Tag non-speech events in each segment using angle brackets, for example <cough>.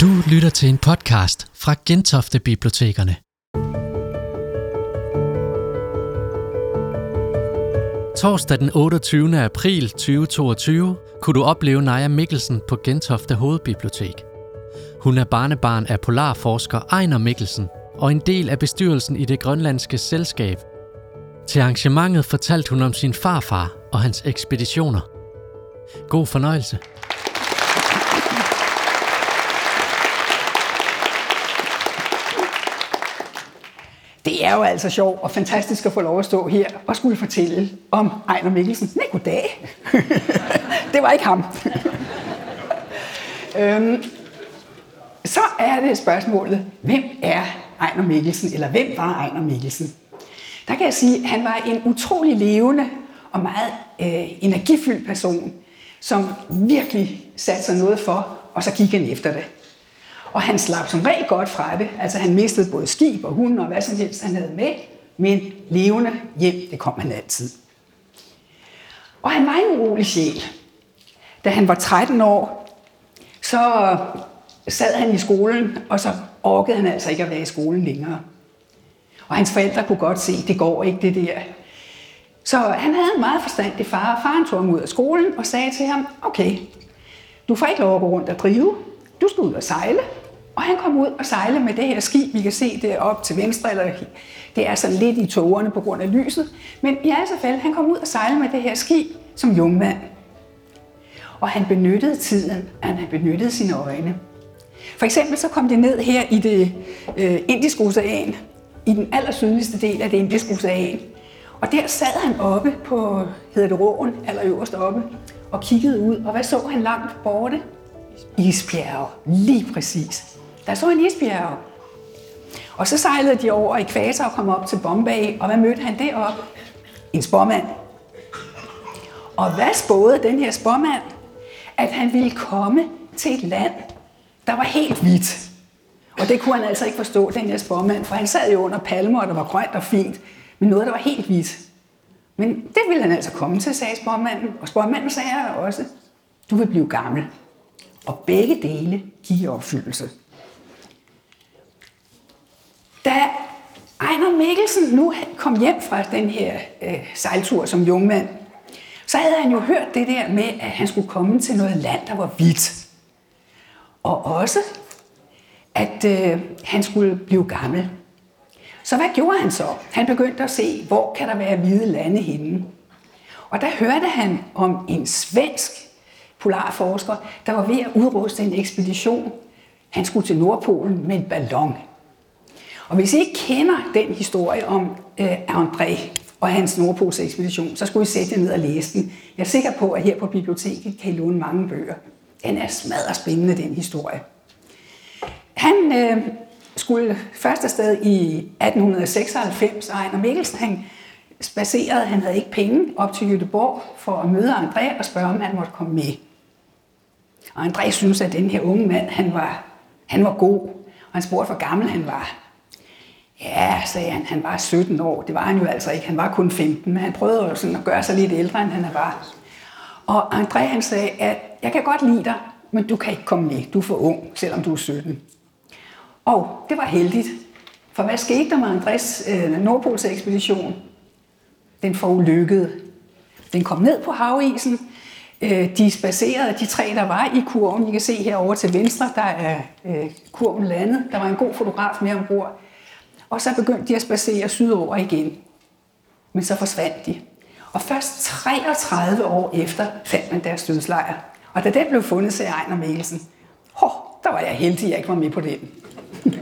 Du lytter til en podcast fra Gentofte Bibliotekerne. Torsdag den 28. april 2022 kunne du opleve Naja Mikkelsen på Gentofte Hovedbibliotek. Hun er barnebarn af polarforsker Ejner Mikkelsen og en del af bestyrelsen i det grønlandske selskab. Til arrangementet fortalte hun om sin farfar og hans ekspeditioner. God fornøjelse. Det er jo altså sjovt og fantastisk at få lov at stå her og skulle fortælle om Ejner Mikkelsen. Nej, goddag. <laughs> det var ikke ham. <laughs> øhm, så er det spørgsmålet, hvem er Ejner Mikkelsen, eller hvem var Ejner Mikkelsen? Der kan jeg sige, at han var en utrolig levende og meget øh, energifyldt person, som virkelig satte sig noget for, og så gik han efter det. Og han slap som regel godt fra det. Altså han mistede både skib og hund og hvad som helst han havde med. Men levende hjem, det kom han altid. Og han var en urolig sjæl. Da han var 13 år, så sad han i skolen, og så orkede han altså ikke at være i skolen længere. Og hans forældre kunne godt se, at det går ikke det der. Så han havde en meget forstandig far. Faren tog ham ud af skolen og sagde til ham, okay, du får ikke lov at gå rundt og drive. Du skal ud og sejle. Og han kom ud og sejlede med det her skib, vi kan se det op til venstre, eller det er sådan lidt i tågerne på grund af lyset. Men i alle fald, han kom ud og sejlede med det her skib som jungmand. Og han benyttede tiden, han benyttede sine øjne. For eksempel så kom det ned her i det øh, indiske ocean, i den allersydligste del af det indiske ocean. Og der sad han oppe på, hedder det Råen, aller øverst oppe, og kiggede ud. Og hvad så han langt borte? Isbjerge, lige præcis. Der så en isbjerg. Og så sejlede de over ekvator og kom op til Bombay, og hvad mødte han derop? En spormand. Og hvad spåede den her spormand? At han ville komme til et land, der var helt hvidt. Og det kunne han altså ikke forstå, den her spormand, for han sad jo under palmer, og der var grønt og fint, men noget, der var helt hvidt. Men det ville han altså komme til, sagde spormanden. Og spormanden sagde også, du vil blive gammel. Og begge dele giver opfyldelse. Da Ejner Mikkelsen nu kom hjem fra den her øh, sejltur som jungmand, så havde han jo hørt det der med, at han skulle komme til noget land, der var hvidt. Og også, at øh, han skulle blive gammel. Så hvad gjorde han så? Han begyndte at se, hvor kan der være hvide lande henne. Og der hørte han om en svensk polarforsker, der var ved at udruste en ekspedition. Han skulle til Nordpolen med en ballon. Og hvis I ikke kender den historie om øh, André og hans Nordpolsekspedition, så skulle I sætte jer ned og læse den. Jeg er sikker på, at her på biblioteket kan I låne mange bøger. Den er smadret spændende, den historie. Han øh, skulle først afsted i 1896, og Ejner Mikkelsen, han spacerede, han havde ikke penge, op til Göteborg for at møde André og spørge, om han måtte komme med. Og André synes, at den her unge mand, han var, han var god, og han spurgte, hvor gammel han var. Ja, sagde han, han var 17 år. Det var han jo altså ikke. Han var kun 15, men han prøvede jo sådan at gøre sig lidt ældre, end han var. Og André han sagde, at jeg kan godt lide dig, men du kan ikke komme med. Du er for ung, selvom du er 17. Og det var heldigt. For hvad skete der med Andres øh, Nordpols ekspedition? Den forulykkede. Den kom ned på havisen. Øh, de spacerede, de tre, der var i kurven. I kan se herovre til venstre, der er øh, kurven landet. Der var en god fotograf med ombord. Og så begyndte de at spacere sydover igen. Men så forsvandt de. Og først 33 år efter fandt man deres dødslejr. Og da den blev fundet, sagde Ejner Mikkelsen, hår, der var jeg heldig, at jeg ikke var med på den. <laughs>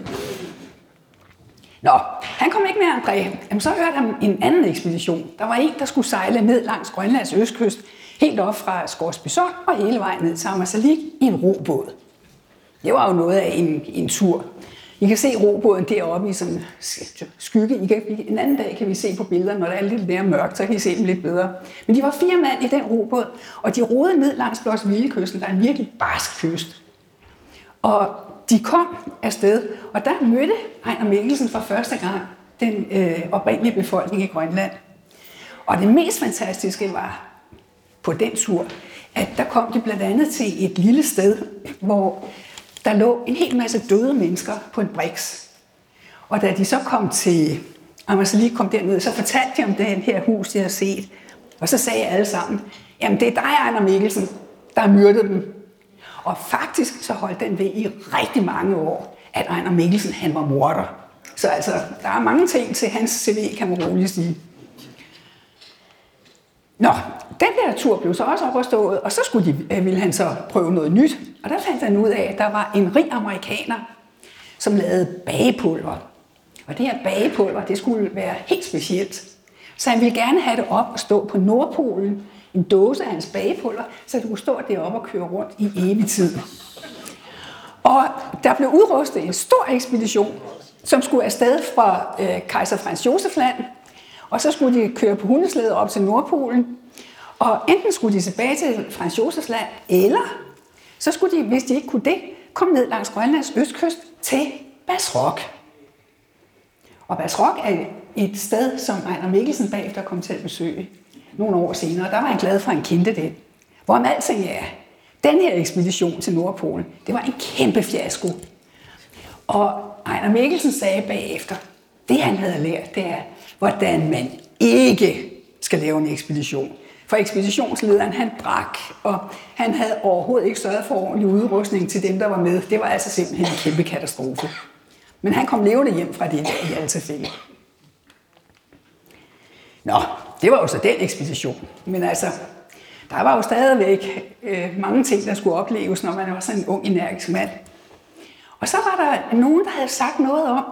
Nå, han kom ikke med André. Jamen, så hørte han en anden ekspedition. Der var en, der skulle sejle ned langs Grønlands østkyst, helt op fra Skorsby og hele vejen ned til Amazalik i en robåd. Det var jo noget af en, en tur. I kan se robåden deroppe i sådan skygge. I kan, en anden dag kan vi se på billederne, når der er lidt mere mørkt, så kan I se dem lidt bedre. Men de var fire mand i den robåd, og de rodede ned langs Blås kysten, der er en virkelig barsk kyst. Og de kom afsted, og der mødte Ejner Mikkelsen for første gang den øh, oprindelige befolkning i Grønland. Og det mest fantastiske var på den tur, at der kom de blandt andet til et lille sted, hvor der lå en hel masse døde mennesker på en briks. Og da de så kom til lige kom derned, så fortalte de om det her hus, de havde set. Og så sagde alle sammen, jamen det er dig, Ejner Mikkelsen, der har myrdet dem. Og faktisk så holdt den ved i rigtig mange år, at Ejner Mikkelsen han var morder. Så altså, der er mange ting til hans CV, kan man roligt sige. Nå, den der tur blev så også overstået, og så skulle de, øh, ville han så prøve noget nyt. Og der fandt han ud af, at der var en rig amerikaner, som lavede bagepulver. Og det her bagepulver, det skulle være helt specielt. Så han ville gerne have det op og stå på Nordpolen, en dåse af hans bagepulver, så det kunne stå deroppe og køre rundt i evig tid. Og der blev udrustet en stor ekspedition, som skulle afsted fra øh, kejser Frans Josef land, og så skulle de køre på hundeslæde op til Nordpolen, og enten skulle de tilbage til Frans Josefs land, eller så skulle de, hvis de ikke kunne det, komme ned langs Grønlands østkyst til Basrok. Og Basrok er et sted, som Ejner Mikkelsen bagefter kom til at besøge nogle år senere. Der var han glad for, at han kendte det. Hvorom alting er, den her ekspedition til Nordpolen, det var en kæmpe fiasko. Og Ejner Mikkelsen sagde bagefter, det han havde lært, det er, hvordan man ikke skal lave en ekspedition. For ekspeditionslederen, han drak, og han havde overhovedet ikke sørget for ordentlig udrustning til dem, der var med. Det var altså simpelthen en kæmpe katastrofe. Men han kom levende hjem fra det i alle tilfælde. Nå, det var jo så den ekspedition. Men altså, der var jo stadigvæk øh, mange ting, der skulle opleves, når man var sådan en ung, energisk mand. Og så var der nogen, der havde sagt noget om,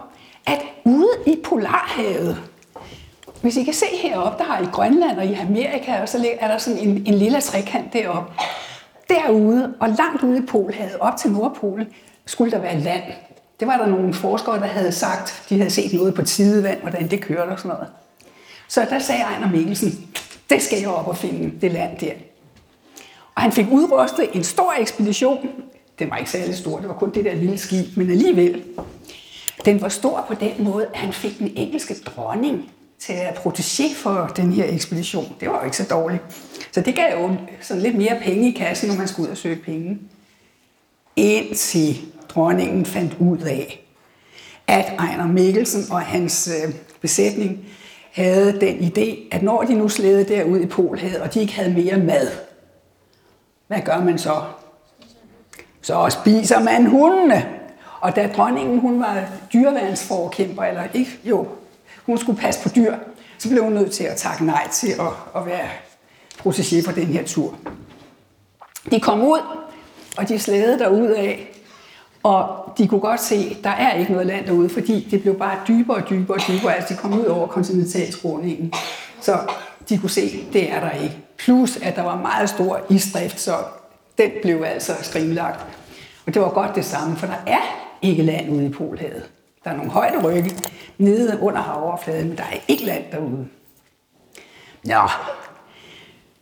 at ude i Polarhavet, hvis I kan se heroppe, der har i Grønland og i Amerika, og så er der sådan en, en lille trekant deroppe. Derude og langt ude i Polhavet, op til Nordpolen, skulle der være land. Det var der nogle forskere, der havde sagt, de havde set noget på tidevand, hvordan det kørte og sådan noget. Så der sagde Ejner Mikkelsen, det skal jeg op og finde, det land der. Og han fik udrustet en stor ekspedition. Den var ikke særlig stor, det var kun det der lille skib, men alligevel. Den var stor på den måde, at han fik den engelske dronning til at protégé for den her ekspedition. Det var jo ikke så dårligt. Så det gav jo sådan lidt mere penge i kassen, når man skulle ud og søge penge. Indtil dronningen fandt ud af, at Ejner Mikkelsen og hans øh, besætning havde den idé, at når de nu slædede derud i Polhavet, og de ikke havde mere mad, hvad gør man så? Så spiser man hundene. Og da dronningen hun var dyreværnsforkæmper, eller ikke, jo, hun skulle passe på dyr, så blev hun nødt til at takke nej til at, at være protégé på den her tur. De kom ud, og de slædede derud af, og de kunne godt se, at der er ikke noget land derude, fordi det blev bare dybere og dybere og dybere, altså de kom ud over kontinentalskråningen. Så de kunne se, at det er der ikke. Plus, at der var meget stor isdrift, så den blev altså skrimlagt. Og det var godt det samme, for der er ikke land ude i Polhavet. Der er nogle højde rygge nede under havoverfladen, men der er ikke land derude. Nå,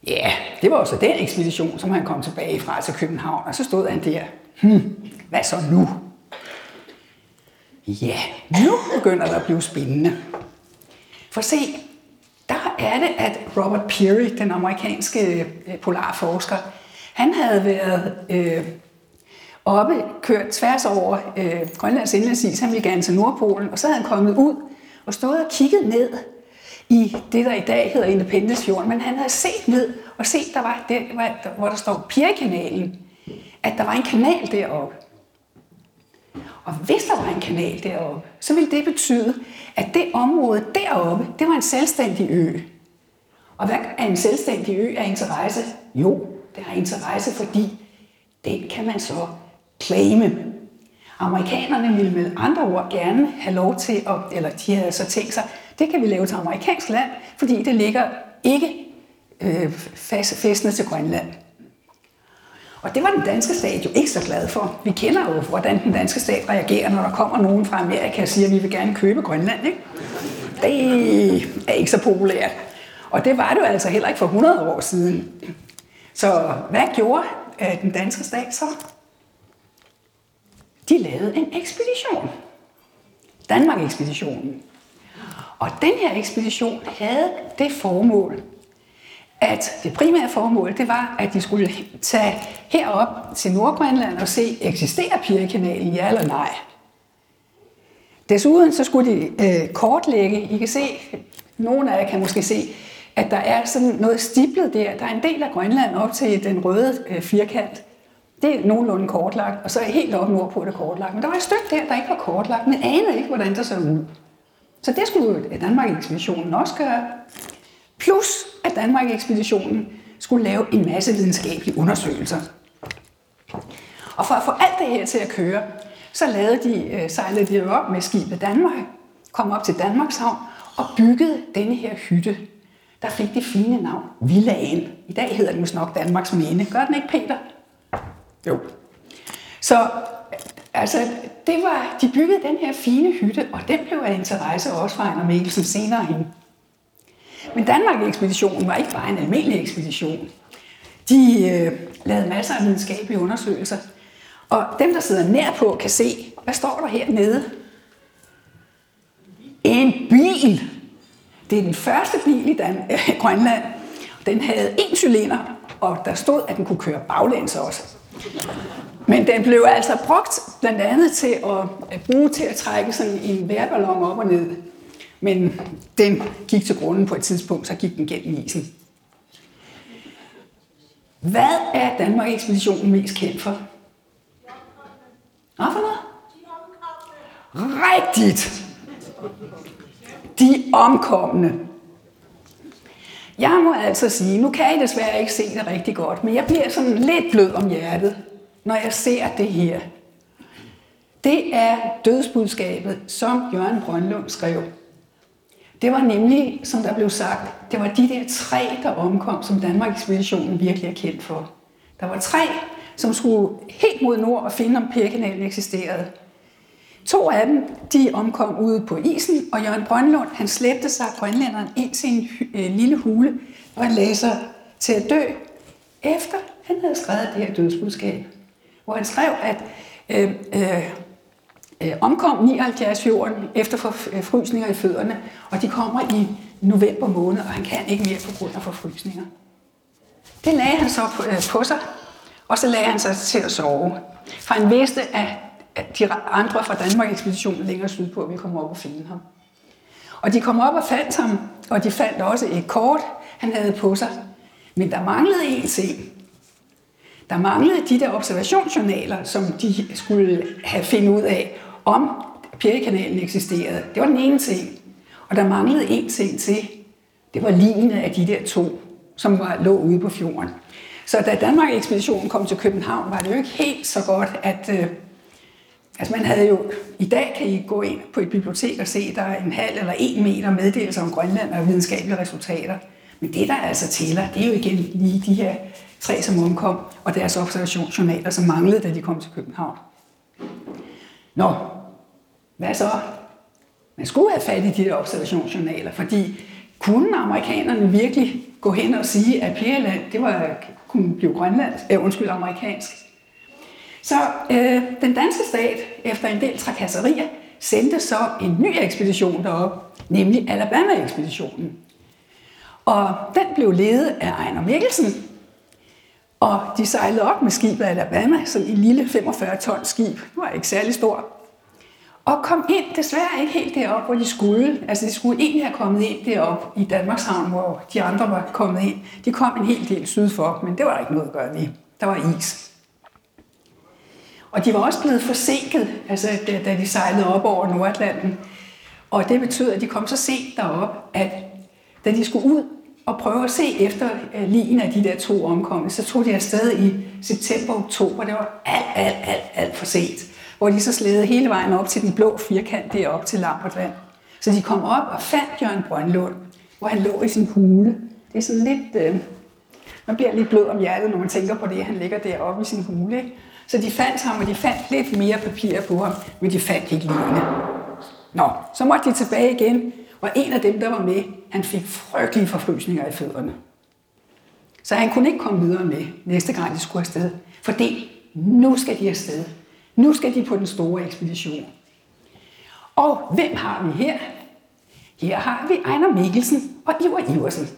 ja, det var også den ekspedition, som han kom tilbage fra til København, og så stod han der. Hmm, hvad så nu? Ja, nu begynder det at blive spændende. For se, der er det, at Robert Peary, den amerikanske øh, polarforsker, han havde været øh, oppe, kørt tværs over øh, Grønlands indlandsis. Han ville gerne til Nordpolen, og så havde han kommet ud og stået og kigget ned i det, der i dag hedder Independencefjorden, Men han havde set ned og set, der var det, hvor der står Pierkanalen, at der var en kanal deroppe. Og hvis der var en kanal deroppe, så ville det betyde, at det område deroppe, det var en selvstændig ø. Og hvad er en selvstændig ø af interesse? Jo, det har interesse, fordi den kan man så claime. Amerikanerne ville med andre ord gerne have lov til, at, eller de havde så tænkt sig, det kan vi lave til amerikansk land, fordi det ligger ikke øh, fæstende til Grønland. Og det var den danske stat jo ikke så glad for. Vi kender jo, hvordan den danske stat reagerer, når der kommer nogen fra Amerika og siger, at vi vil gerne købe Grønland. Ikke? Det er ikke så populært. Og det var det jo altså heller ikke for 100 år siden. Så hvad gjorde øh, den danske stat så? De lavede en ekspedition. Danmark-ekspeditionen. Og den her ekspedition havde det formål, at det primære formål, det var, at de skulle tage herop til Nordgrønland og se, eksisterer Pirkanalen, ja eller nej? Desuden så skulle de øh, kortlægge, I kan se, nogle af jer kan måske se, at der er sådan noget stiblet der. Der er en del af Grønland op til den røde øh, firkant. Det er nogenlunde kortlagt, og så er helt op nordpå er det kortlagt. Men der var et stykke der, der ikke var kortlagt, men anede ikke, hvordan det så ud. Så det skulle Danmark-ekspeditionen også gøre. Plus, at Danmark-ekspeditionen skulle lave en masse videnskabelige undersøgelser. Og for at få alt det her til at køre, så lavede de, øh, sejlede de op med skibet Danmark, kom op til Danmarks havn og byggede denne her hytte. Der fik det fine navn Villaen. I dag hedder den måske nok Danmarks Minde. Gør den ikke, Peter? Jo. Så altså, det var, de byggede den her fine hytte, og den blev af interesse også for Ejner Mikkelsen senere hen. Men Danmark-ekspeditionen var ikke bare en almindelig ekspedition. De øh, lavede masser af videnskabelige undersøgelser. Og dem, der sidder nær på, kan se, hvad står der hernede? En bil. Det er den første bil i Dan- øh, Grønland. Den havde en cylinder, og der stod, at den kunne køre baglæns også. Men den blev altså brugt blandt andet til at bruge til at trække sådan en værballon op og ned. Men den gik til grunden på et tidspunkt, så gik den gennem isen. Hvad er Danmark-ekspeditionen mest kendt for? Hvad for noget? Rigtigt! De omkomne. Jeg må altså sige, nu kan I desværre ikke se det rigtig godt, men jeg bliver sådan lidt blød om hjertet, når jeg ser det her. Det er dødsbudskabet, som Jørgen Brøndlund skrev. Det var nemlig, som der blev sagt, det var de der tre, der omkom, som Danmark-ekspeditionen virkelig er kendt for. Der var tre, som skulle helt mod nord og finde, om Pirkanalen eksisterede. To af dem, de omkom ude på isen, og Jørgen Brøndlund, han slæbte sig grønlænderen ind til en øh, lille hule, og han lagde sig til at dø, efter han havde skrevet det her dødsbudskab. Hvor han skrev, at øh, øh, øh, omkom 79 jorden efter forfrysninger øh, i fødderne, og de kommer i november måned, og han kan ikke mere på grund af forfrysninger. Det lagde han så på, øh, på sig, og så lagde han sig til at sove. For han vidste, at de andre fra Danmark-ekspeditionen længere sydpå ville komme op og finde ham. Og de kom op og fandt ham, og de fandt også et kort, han havde på sig. Men der manglede en ting. Der manglede de der observationsjournaler, som de skulle have finde ud af, om Pjerrekanalen eksisterede. Det var den ene ting. Og der manglede en ting til. Det var lignende af de der to, som var, lå ude på fjorden. Så da Danmark-ekspeditionen kom til København, var det jo ikke helt så godt, at... Øh, Altså man havde jo... I dag kan I gå ind på et bibliotek og se, der er en halv eller en meter meddelelse om Grønland og videnskabelige resultater. Men det, der altså tæller, det er jo igen lige de her tre, som omkom, og deres observationsjournaler, som manglede, da de kom til København. Nå, hvad så? Man skulle have fat i de der observationsjournaler, fordi kunne amerikanerne virkelig gå hen og sige, at Pærland, det var, kunne blive Grønland, øh, undskyld, amerikansk. Så øh, den danske stat, efter en del trakasserier, sendte så en ny ekspedition derop, nemlig Alabama-ekspeditionen. Og den blev ledet af Ejner Mikkelsen, og de sejlede op med skibet Alabama, sådan en lille 45 ton skib. Det var ikke særlig stor. Og kom ind, desværre ikke helt derop, hvor de skulle. Altså, de skulle egentlig have kommet ind derop i Danmarkshavn, hvor de andre var kommet ind. De kom en hel del syd for, men det var ikke noget at gøre ved. Der var is. Og de var også blevet forsinket, altså, da, de sejlede op over Nordatlanten. Og det betød, at de kom så sent derop, at da de skulle ud og prøve at se efter øh, ligen af de der to omkomne, så tog de afsted i september-oktober. Det var alt, alt, alt, alt for sent hvor de så slædede hele vejen op til den blå firkant derop til Lambertland. Så de kom op og fandt Jørgen Brøndlund, hvor han lå i sin hule. Det er sådan lidt... Øh, man bliver lidt blød om hjertet, når man tænker på det, han ligger deroppe i sin hule. Ikke? Så de fandt ham, og de fandt lidt mere papir på ham, men de fandt ikke lignende. Nå, så måtte de tilbage igen, og en af dem, der var med, han fik frygtelige forfrysninger i fødderne. Så han kunne ikke komme videre med næste gang, de skulle afsted. For det, nu skal de afsted. Nu skal de på den store ekspedition. Og hvem har vi her? Her har vi Ejner Mikkelsen og Ivar Iversen.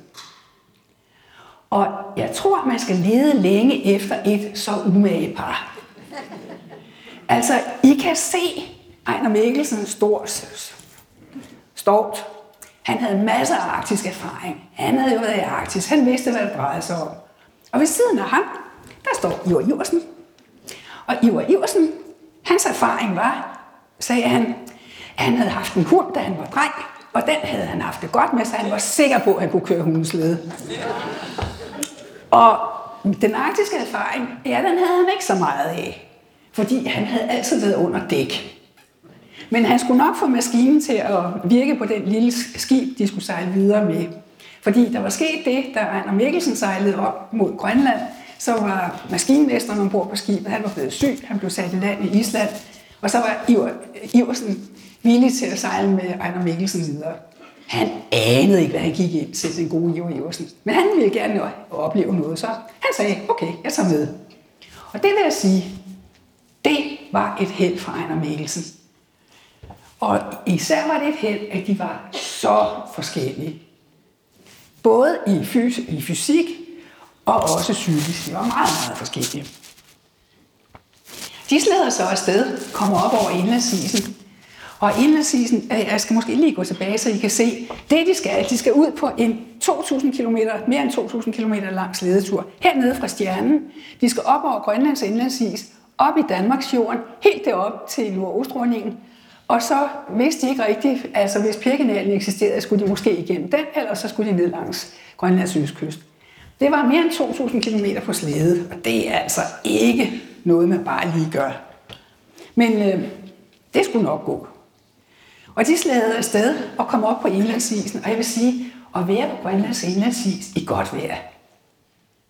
Og jeg tror, man skal lede længe efter et så umage par. Altså, I kan se Ejner Mikkelsen stor stort. Han havde masser af arktisk erfaring. Han havde jo været i Arktis. Han vidste, hvad det drejede sig om. Og ved siden af ham, der står Ivar Iversen. Og Ivar Iversen, hans erfaring var, sagde han, at han havde haft en hund, da han var dreng, og den havde han haft det godt med, så han var sikker på, at han kunne køre hundeslede. Og den arktiske erfaring, ja, den havde han ikke så meget af, fordi han havde altid været under dæk. Men han skulle nok få maskinen til at virke på den lille skib, de skulle sejle videre med. Fordi der var sket det, da Ejner Mikkelsen sejlede op mod Grønland, så var maskinmesteren ombord på skibet, han var blevet syg, han blev sat i land i Island, og så var Iver, Iversen villig til at sejle med Ejner Mikkelsen videre. Han anede ikke, hvad han gik ind til, sin gode Iver Iversen. Men han ville gerne opleve noget, så han sagde, okay, jeg tager med. Og det vil jeg sige, det var et held for Ejner Mikkelsen. Og især var det et held, at de var så forskellige. Både i, fys- i fysik og også psykisk. De var meget, meget forskellige. De slæder så afsted, kommer op over indlandsisen, og indlandsisen, øh, jeg skal måske lige gå tilbage, så I kan se, det de skal, de skal ud på en 2.000 km, mere end 2.000 km lang slædetur, hernede fra Stjernen. De skal op over Grønlands indlandsis, op i Danmarks jorden, helt derop til Nordøstrundingen, og så vidste de ikke rigtigt, altså hvis Pirkenalen eksisterede, skulle de måske igennem den, eller så skulle de ned langs Grønlands østkyst. Det var mere end 2.000 km på slæde, og det er altså ikke noget, man bare lige gør. Men øh, det skulle nok gå. Og de slædede afsted og kom op på indlandsisen, og jeg vil sige, at være på Grønlands indlandsis i godt vejr,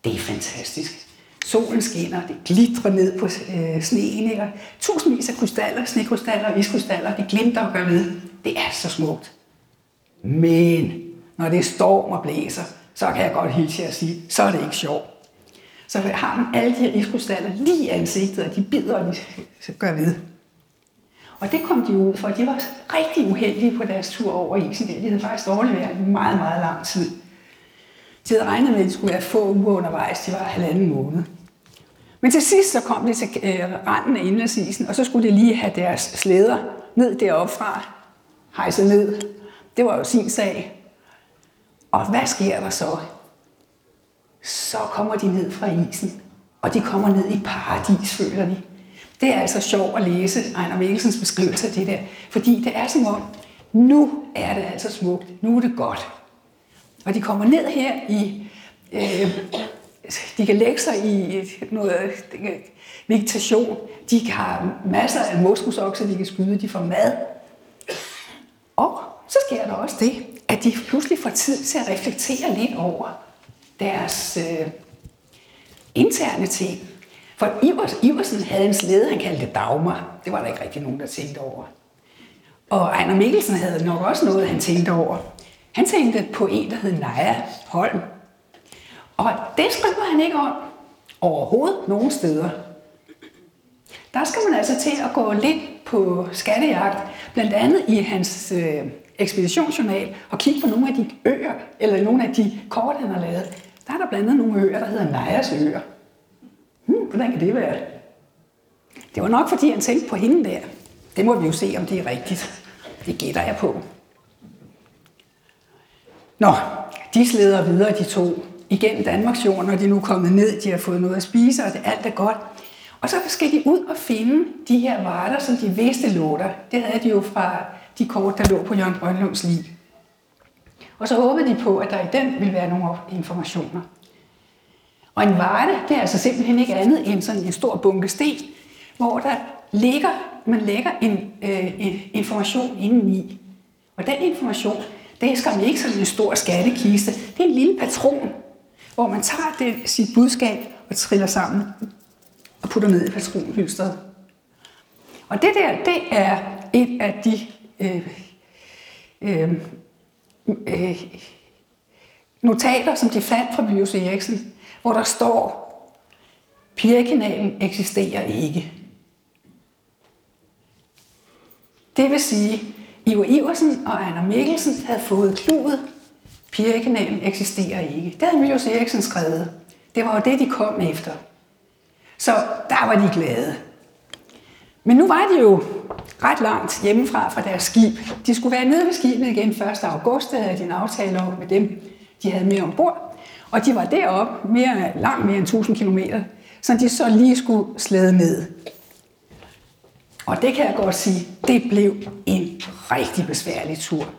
det er fantastisk. Solen skinner, det glitrer ned på øh, sneen, ikke? tusindvis af krystaller, snekrystaller og iskrystaller, det glimter og gør ved. Det er så smukt. Men når det storm og blæser, så kan jeg godt hilse jer at sige, så er det ikke sjovt. Så har man alle de her iskrystaller lige i ansigtet, og de bider og de gør ved. Og det kom de ud for. De var rigtig uheldige på deres tur over isen. De havde faktisk dårligt vejr i meget, meget lang tid. De havde regnet med, at de skulle være få uger undervejs. De var halvanden måned. Men til sidst så kom de til øh, randen af indlandsisen, og så skulle de lige have deres slæder ned deroppe fra, hejse ned. Det var jo sin sag. Og hvad sker der så? Så kommer de ned fra isen, og de kommer ned i paradis, føler de. Det er altså sjovt at læse Ejner Mikkelsens beskrivelse af det der, fordi det er som om, nu er det altså smukt, nu er det godt. Og de kommer ned her i øh, de kan lægge sig i noget vegetation. De har masser af moskusokser, de kan skyde, de får mad. Og så sker der også det, at de pludselig får tid til at reflektere lidt over deres øh, interne ting. For Ivers, Iversen havde en slede, han kaldte Dagmar. Det var der ikke rigtig nogen, der tænkte over. Og Ejner Mikkelsen havde nok også noget, han tænkte over. Han tænkte på en, der hed Naja Holm, og det skriver han ikke om overhovedet nogen steder. Der skal man altså til at gå lidt på skattejagt, blandt andet i hans øh, ekspeditionsjournal, og kigge på nogle af de øer, eller nogle af de kort, han har lavet. Der er der blandt andet nogle øer, der hedder Najas øer. Hmm, hvordan kan det være? Det var nok, fordi han tænkte på hende der. Det må vi jo se, om det er rigtigt. Det gætter jeg på. Nå, de sleder videre, de to igennem Danmarks jord, når de nu er kommet ned, de har fået noget at spise, og det, alt er godt. Og så skal de ud og finde de her varter, som de vidste lå der. Det havde de jo fra de kort, der lå på Jørgen Brøndlunds liv. Og så håbede de på, at der i den ville være nogle informationer. Og en varte, det er altså simpelthen ikke andet end sådan en stor bunke sten, hvor der ligger, man lægger en, øh, en information indeni. Og den information, det er skam ikke sådan en stor skattekiste. Det er en lille patron, hvor man tager det, sit budskab og triller sammen og putter ned i patronhylstret. Og det der, det er et af de øh, øh, øh, notater, som de fandt fra Bios Eriksen, hvor der står, Pirkenalen eksisterer ikke. Det vil sige, Ivo Iversen og Anna Mikkelsen havde fået kludet Pirekanalen eksisterer ikke. Det havde Miljøs Eriksen skrevet. Det var jo det, de kom efter. Så der var de glade. Men nu var de jo ret langt hjemmefra fra deres skib. De skulle være nede ved skibet igen 1. august, der havde de en aftale om med dem, de havde med ombord. Og de var deroppe mere, langt mere end 1000 km, så de så lige skulle slæde ned. Og det kan jeg godt sige, det blev en rigtig besværlig tur.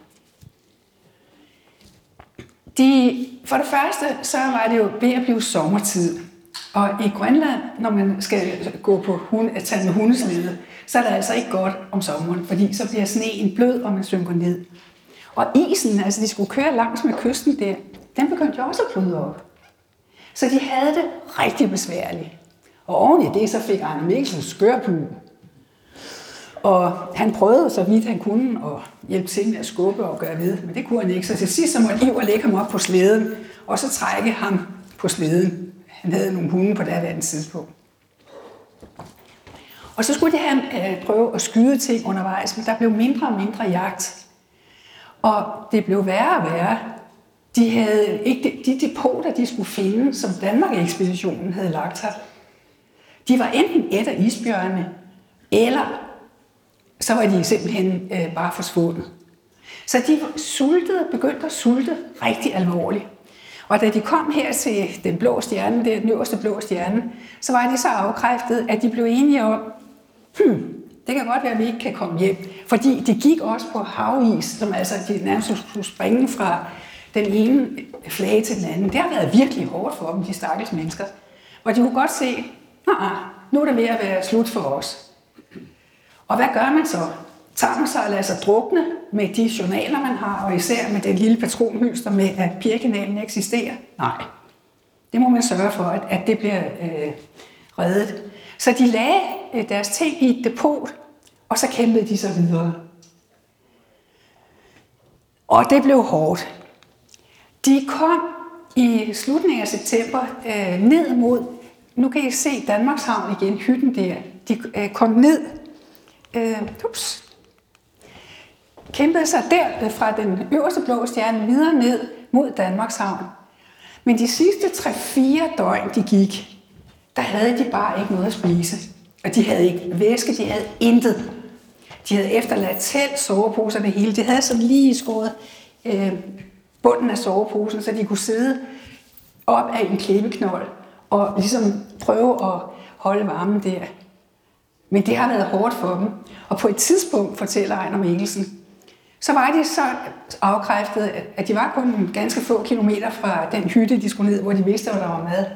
De, for det første, så var det jo ved at blive sommertid. Og i Grønland, når man skal gå på hund, at tage med hundeslede, så er det altså ikke godt om sommeren, fordi så bliver sneen blød, og man synker ned. Og isen, altså de skulle køre langs med kysten der, den begyndte jo også at bryde op. Så de havde det rigtig besværligt. Og oven i det, så fik Arne Mikkelsen skørpue. Og han prøvede så vidt han kunne at hjælpe til med at skubbe og gøre ved, men det kunne han ikke. Så til sidst så måtte Iver lægge ham op på slæden, og så trække ham på slæden. Han havde nogle hunde på det andet tidspunkt. Og så skulle de have øh, prøve at skyde ting undervejs, men der blev mindre og mindre jagt. Og det blev værre og værre. De havde ikke de depoter, de skulle finde, som Danmark-ekspeditionen havde lagt her. De var enten et af isbjørnene, eller så var de simpelthen øh, bare forsvundet. Så de sultede, begyndte at sulte rigtig alvorligt. Og da de kom her til den blå stjerne, det er den øverste blå stjerne, så var de så afkræftet, at de blev enige om, hmm, det kan godt være, at vi ikke kan komme hjem. Fordi de gik også på havis, som altså de nærmest skulle springe fra den ene flage til den anden. Det har været virkelig hårdt for dem, de stakkels mennesker. Og de kunne godt se, ah, nu er det ved at være slut for os. Og hvad gør man så? Tager man sig og lader sig drukne med de journaler, man har, og især med den lille patronhylster med, at pirkanalen eksisterer? Nej. Det må man sørge for, at, at det bliver øh, reddet. Så de lagde øh, deres ting i et depot, og så kæmpede de sig videre. Og det blev hårdt. De kom i slutningen af september øh, ned mod, nu kan I se Danmarks Havn igen, hytten der. De øh, kom ned, øh, ups, kæmpede sig der fra den øverste blå stjerne videre ned mod Danmarks Havn. Men de sidste 3-4 døgn, de gik, der havde de bare ikke noget at spise. Og de havde ikke væske, de havde intet. De havde efterladt telt, soveposer, det hele. De havde så lige skåret øh, bunden af soveposen, så de kunne sidde op af en klippeknold og ligesom prøve at holde varmen der. Men det har været hårdt for dem. Og på et tidspunkt, fortæller Ejner Mikkelsen, så var de så afkræftet, at de var kun ganske få kilometer fra den hytte, de skulle ned, hvor de vidste, at der var mad.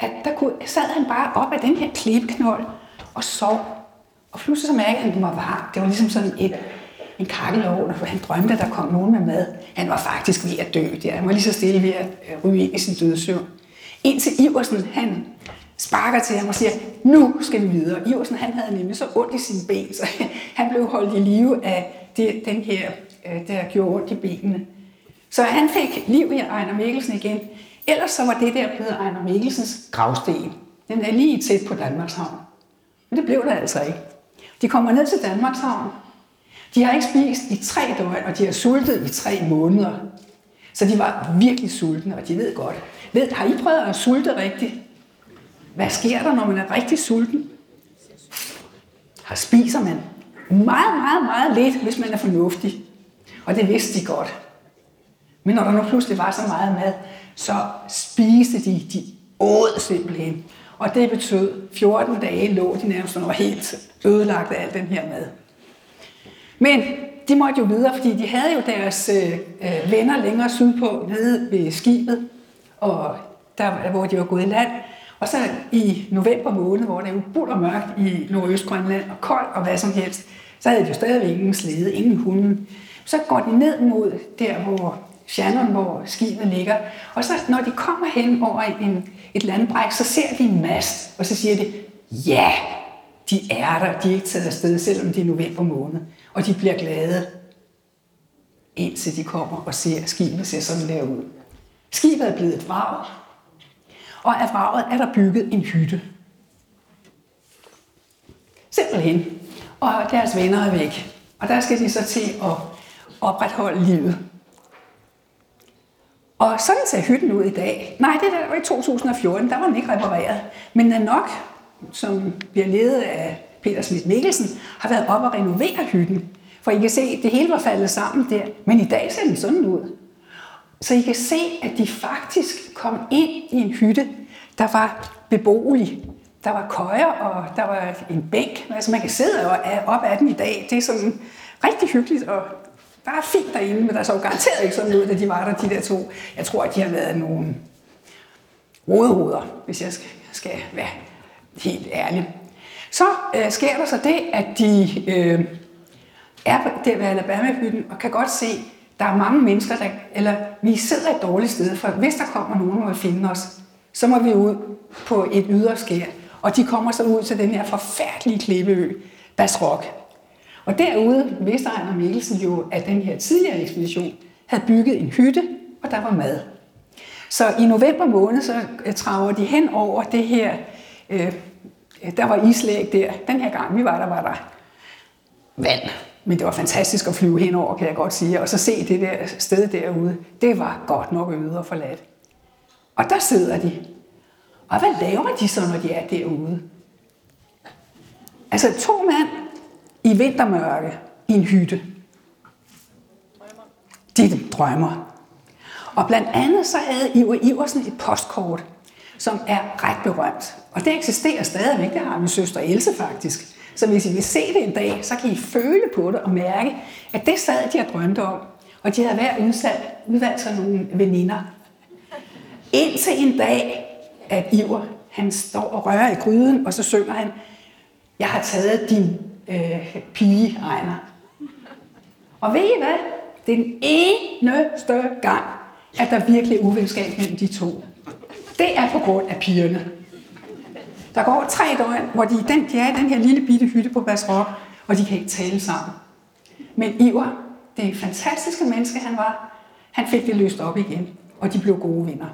At der kunne, sad han bare op af den her klippeknold og sov. Og pludselig så mærkede han, at den var varm. Det var ligesom sådan et, en kakkelovn, for han drømte, at der kom nogen med mad. Han var faktisk ved at dø der. Han var lige så stille ved at øh, ryge ind i sin dødsøvn. Indtil Iversen, han sparker til ham og siger, nu skal vi videre. Iversen, han havde nemlig så ondt i sine ben, så <laughs> han blev holdt i live af det, den her, øh, der gjorde ondt i benene. Så han fik liv i Ejner Mikkelsen igen. Ellers så var det der blevet Ejner Mikkelsens gravsten. Den er lige tæt på Danmarkshavn. Men det blev det altså ikke. De kommer ned til Danmarkshavn. De har ikke spist i tre døgn, og de har sultet i tre måneder. Så de var virkelig sultne, og de ved godt. Ved, har I prøvet at sulte rigtigt? Hvad sker der, når man er rigtig sulten? Har spiser man meget, meget, meget lidt, hvis man er fornuftig. Og det vidste de godt. Men når der nu pludselig var så meget mad, så spiste de, de åd simpelthen. Og det betød, 14 dage lå de nærmest og var helt ødelagt af al den her mad. Men de måtte jo videre, fordi de havde jo deres øh, øh venner længere sydpå, nede ved skibet, og der, hvor de var gået i land. Og så i november måned, hvor det er jo mørkt i Nordøstgrønland, og koldt og hvad som helst, så havde de jo stadigvæk ingen slede, ingen hunde. Så går de ned mod der, hvor Shannon, hvor skibet ligger. Og så når de kommer hen over en, et landbræk, så ser de en mast, og så siger de, ja, de er der, de er ikke taget afsted, selvom det er november måned. Og de bliver glade, indtil de kommer og ser, at skibet ser sådan der ud. Skibet er blevet et vrag, og af vraget er der bygget en hytte. Simpelthen. Og deres venner er væk. Og der skal de så til at opretholde livet. Og sådan ser hytten ud i dag. Nej, det der var i 2014, der var den ikke repareret. Men den nok, som bliver ledet af Peter Smith Mikkelsen, har været op og renovere hytten. For I kan se, at det hele var faldet sammen der. Men i dag ser den sådan ud. Så I kan se, at de faktisk kom ind i en hytte, der var beboelig. Der var køjer, og der var en bænk. Altså man kan sidde op ad den i dag. Det er sådan rigtig hyggeligt, og bare fint derinde, men der så garanteret ikke sådan ud, da de var der, de der to. Jeg tror, at de har været nogle rodehoveder, hvis jeg skal, skal være helt ærlig. Så øh, sker der så det, at de øh, er der ved Alabama-hytten og kan godt se, der er mange mennesker, der, eller vi sidder et dårligt sted, for hvis der kommer nogen og vil finde os, så må vi ud på et yderskær. Og de kommer så ud til den her forfærdelige klippeø, Basrock. Og derude vidste Ejner Mikkelsen jo, at den her tidligere ekspedition havde bygget en hytte, og der var mad. Så i november måned, så øh, traver de hen over det her, øh, der var islæg der. Den her gang, vi var der, var der vand. Men det var fantastisk at flyve henover, kan jeg godt sige. Og så se det der sted derude. Det var godt nok øde og forladt. Og der sidder de. Og hvad laver de så, når de er derude? Altså to mænd i vintermørke i en hytte. De drømmer. Og blandt andet så havde Iver Iversen et postkort, som er ret berømt. Og det eksisterer stadigvæk, det har min søster Else faktisk. Så hvis I vil se det en dag, så kan I føle på det og mærke, at det sad de og drømte om. Og de havde hver udsat, udvalgt sig nogle veninder. Indtil en dag, at Iver, han står og rører i gryden, og så synger han, jeg har taget din øh, pige, Ejner. Og ved I hvad? Det er den eneste gang, at der virkelig er uvenskab mellem de to. Det er på grund af pigerne. Der går tre døgn, hvor de, den, de er i den her lille bitte hytte på Basrop, og de kan ikke tale sammen. Men Iver, det fantastiske menneske han var, han fik det løst op igen, og de blev gode venner.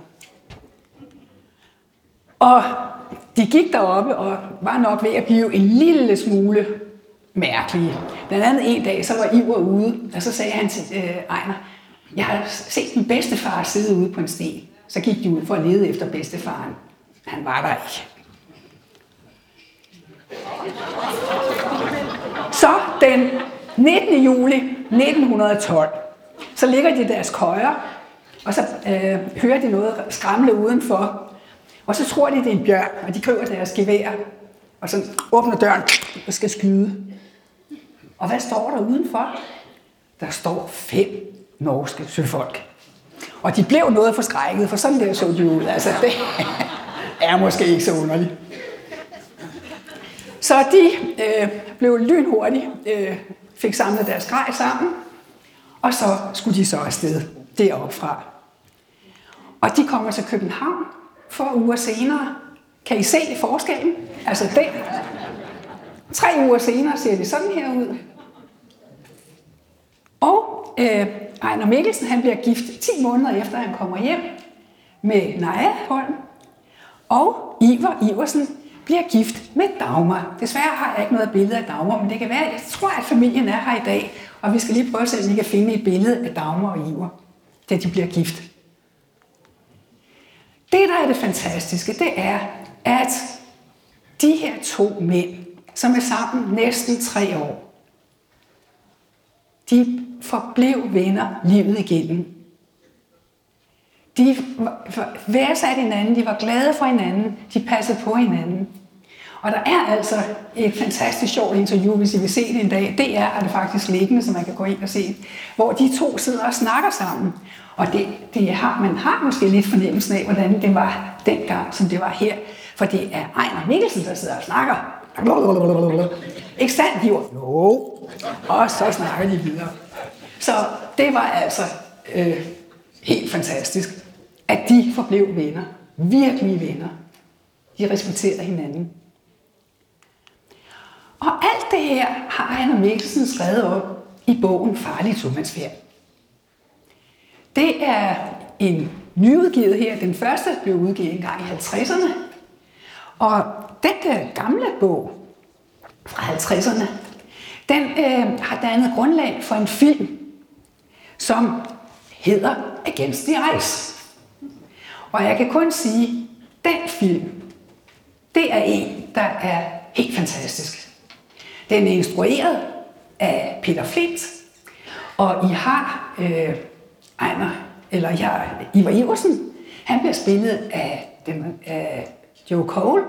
Og de gik deroppe og var nok ved at blive en lille smule mærkelige. Blandt andet en dag, så var Iver ude, og så sagde han til øh, Ejner, jeg har set min bedstefar sidde ude på en sten. Så gik de ud for at lede efter bedstefaren. Han var der ikke. Så den 19. juli 1912, så ligger de i deres køjer, og så øh, hører de noget skramle udenfor. Og så tror de, det er en bjørn, og de køber deres gevær, og så åbner døren og skal skyde. Og hvad står der udenfor? Der står fem norske søfolk. Og de blev noget forskrækket, for sådan der så de ud. Altså, <laughs> det er måske ikke så underligt. Så de øh, blev lynhurtigt, øh, fik samlet deres grej sammen, og så skulle de så afsted deroppe fra. Og de kommer til København for uger senere. Kan I se forskellen? Altså den. Tre uger senere ser det sådan her ud. Og øh, Ejner Mikkelsen han bliver gift 10 måneder efter, han kommer hjem med Naja Holm. Og Iver Iversen bliver gift med Dagmar. Desværre har jeg ikke noget billede af Dagmar, men det kan være, at jeg tror, at familien er her i dag, og vi skal lige prøve at se, om vi kan finde et billede af Dagmar og Iver, da de bliver gift. Det, der er det fantastiske, det er, at de her to mænd, som er sammen næsten tre år, de forblev venner livet igennem. De værdsatte hinanden, de var glade for hinanden, de passede på hinanden. Og der er altså et fantastisk sjovt interview, hvis I vil se det en dag. Det er at det faktisk liggende, så man kan gå ind og se, hvor de to sidder og snakker sammen. Og det, det har, man har måske lidt fornemmelsen af, hvordan det var dengang, som det var her. For det er Ejner Mikkelsen, der sidder og snakker. Ikke sandt, Jo. Og så snakker de videre. Så det var altså øh, helt fantastisk, at de forblev venner. Virkelige venner. De respekterede hinanden. Og alt det her har Ejner Mikkelsen skrevet op i bogen Farlig Tomandsfærd. Det er en nyudgivet her. Den første blev udgivet en gang i 50'erne. Og den der gamle bog fra 50'erne, den øh, har dannet grundlag for en film, som hedder Against the Ice. Og jeg kan kun sige, den film, det er en, der er helt fantastisk. Den er instrueret af Peter Flint, og I har øh, Ejner, eller jeg, Ivar Iversen, han bliver spillet af, den, af Joe Cole,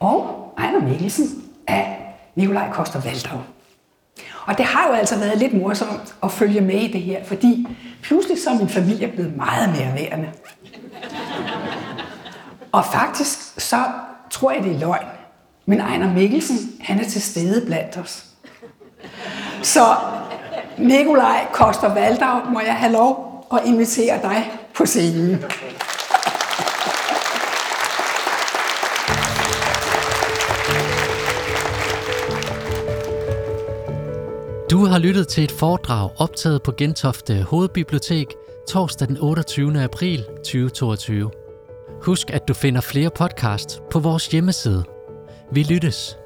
og Ejner Mikkelsen af Nikolaj Koster Valdau. Og det har jo altså været lidt morsomt at følge med i det her, fordi pludselig så er min familie blevet meget mere værende. Og faktisk så tror jeg, det er løgn. Men Ejner Mikkelsen, han er til stede blandt os. Så Nikolaj Koster Valdau, må jeg have lov at invitere dig på scenen. Du har lyttet til et foredrag optaget på Gentofte Hovedbibliotek torsdag den 28. april 2022. Husk, at du finder flere podcasts på vores hjemmeside. Vi lyttes.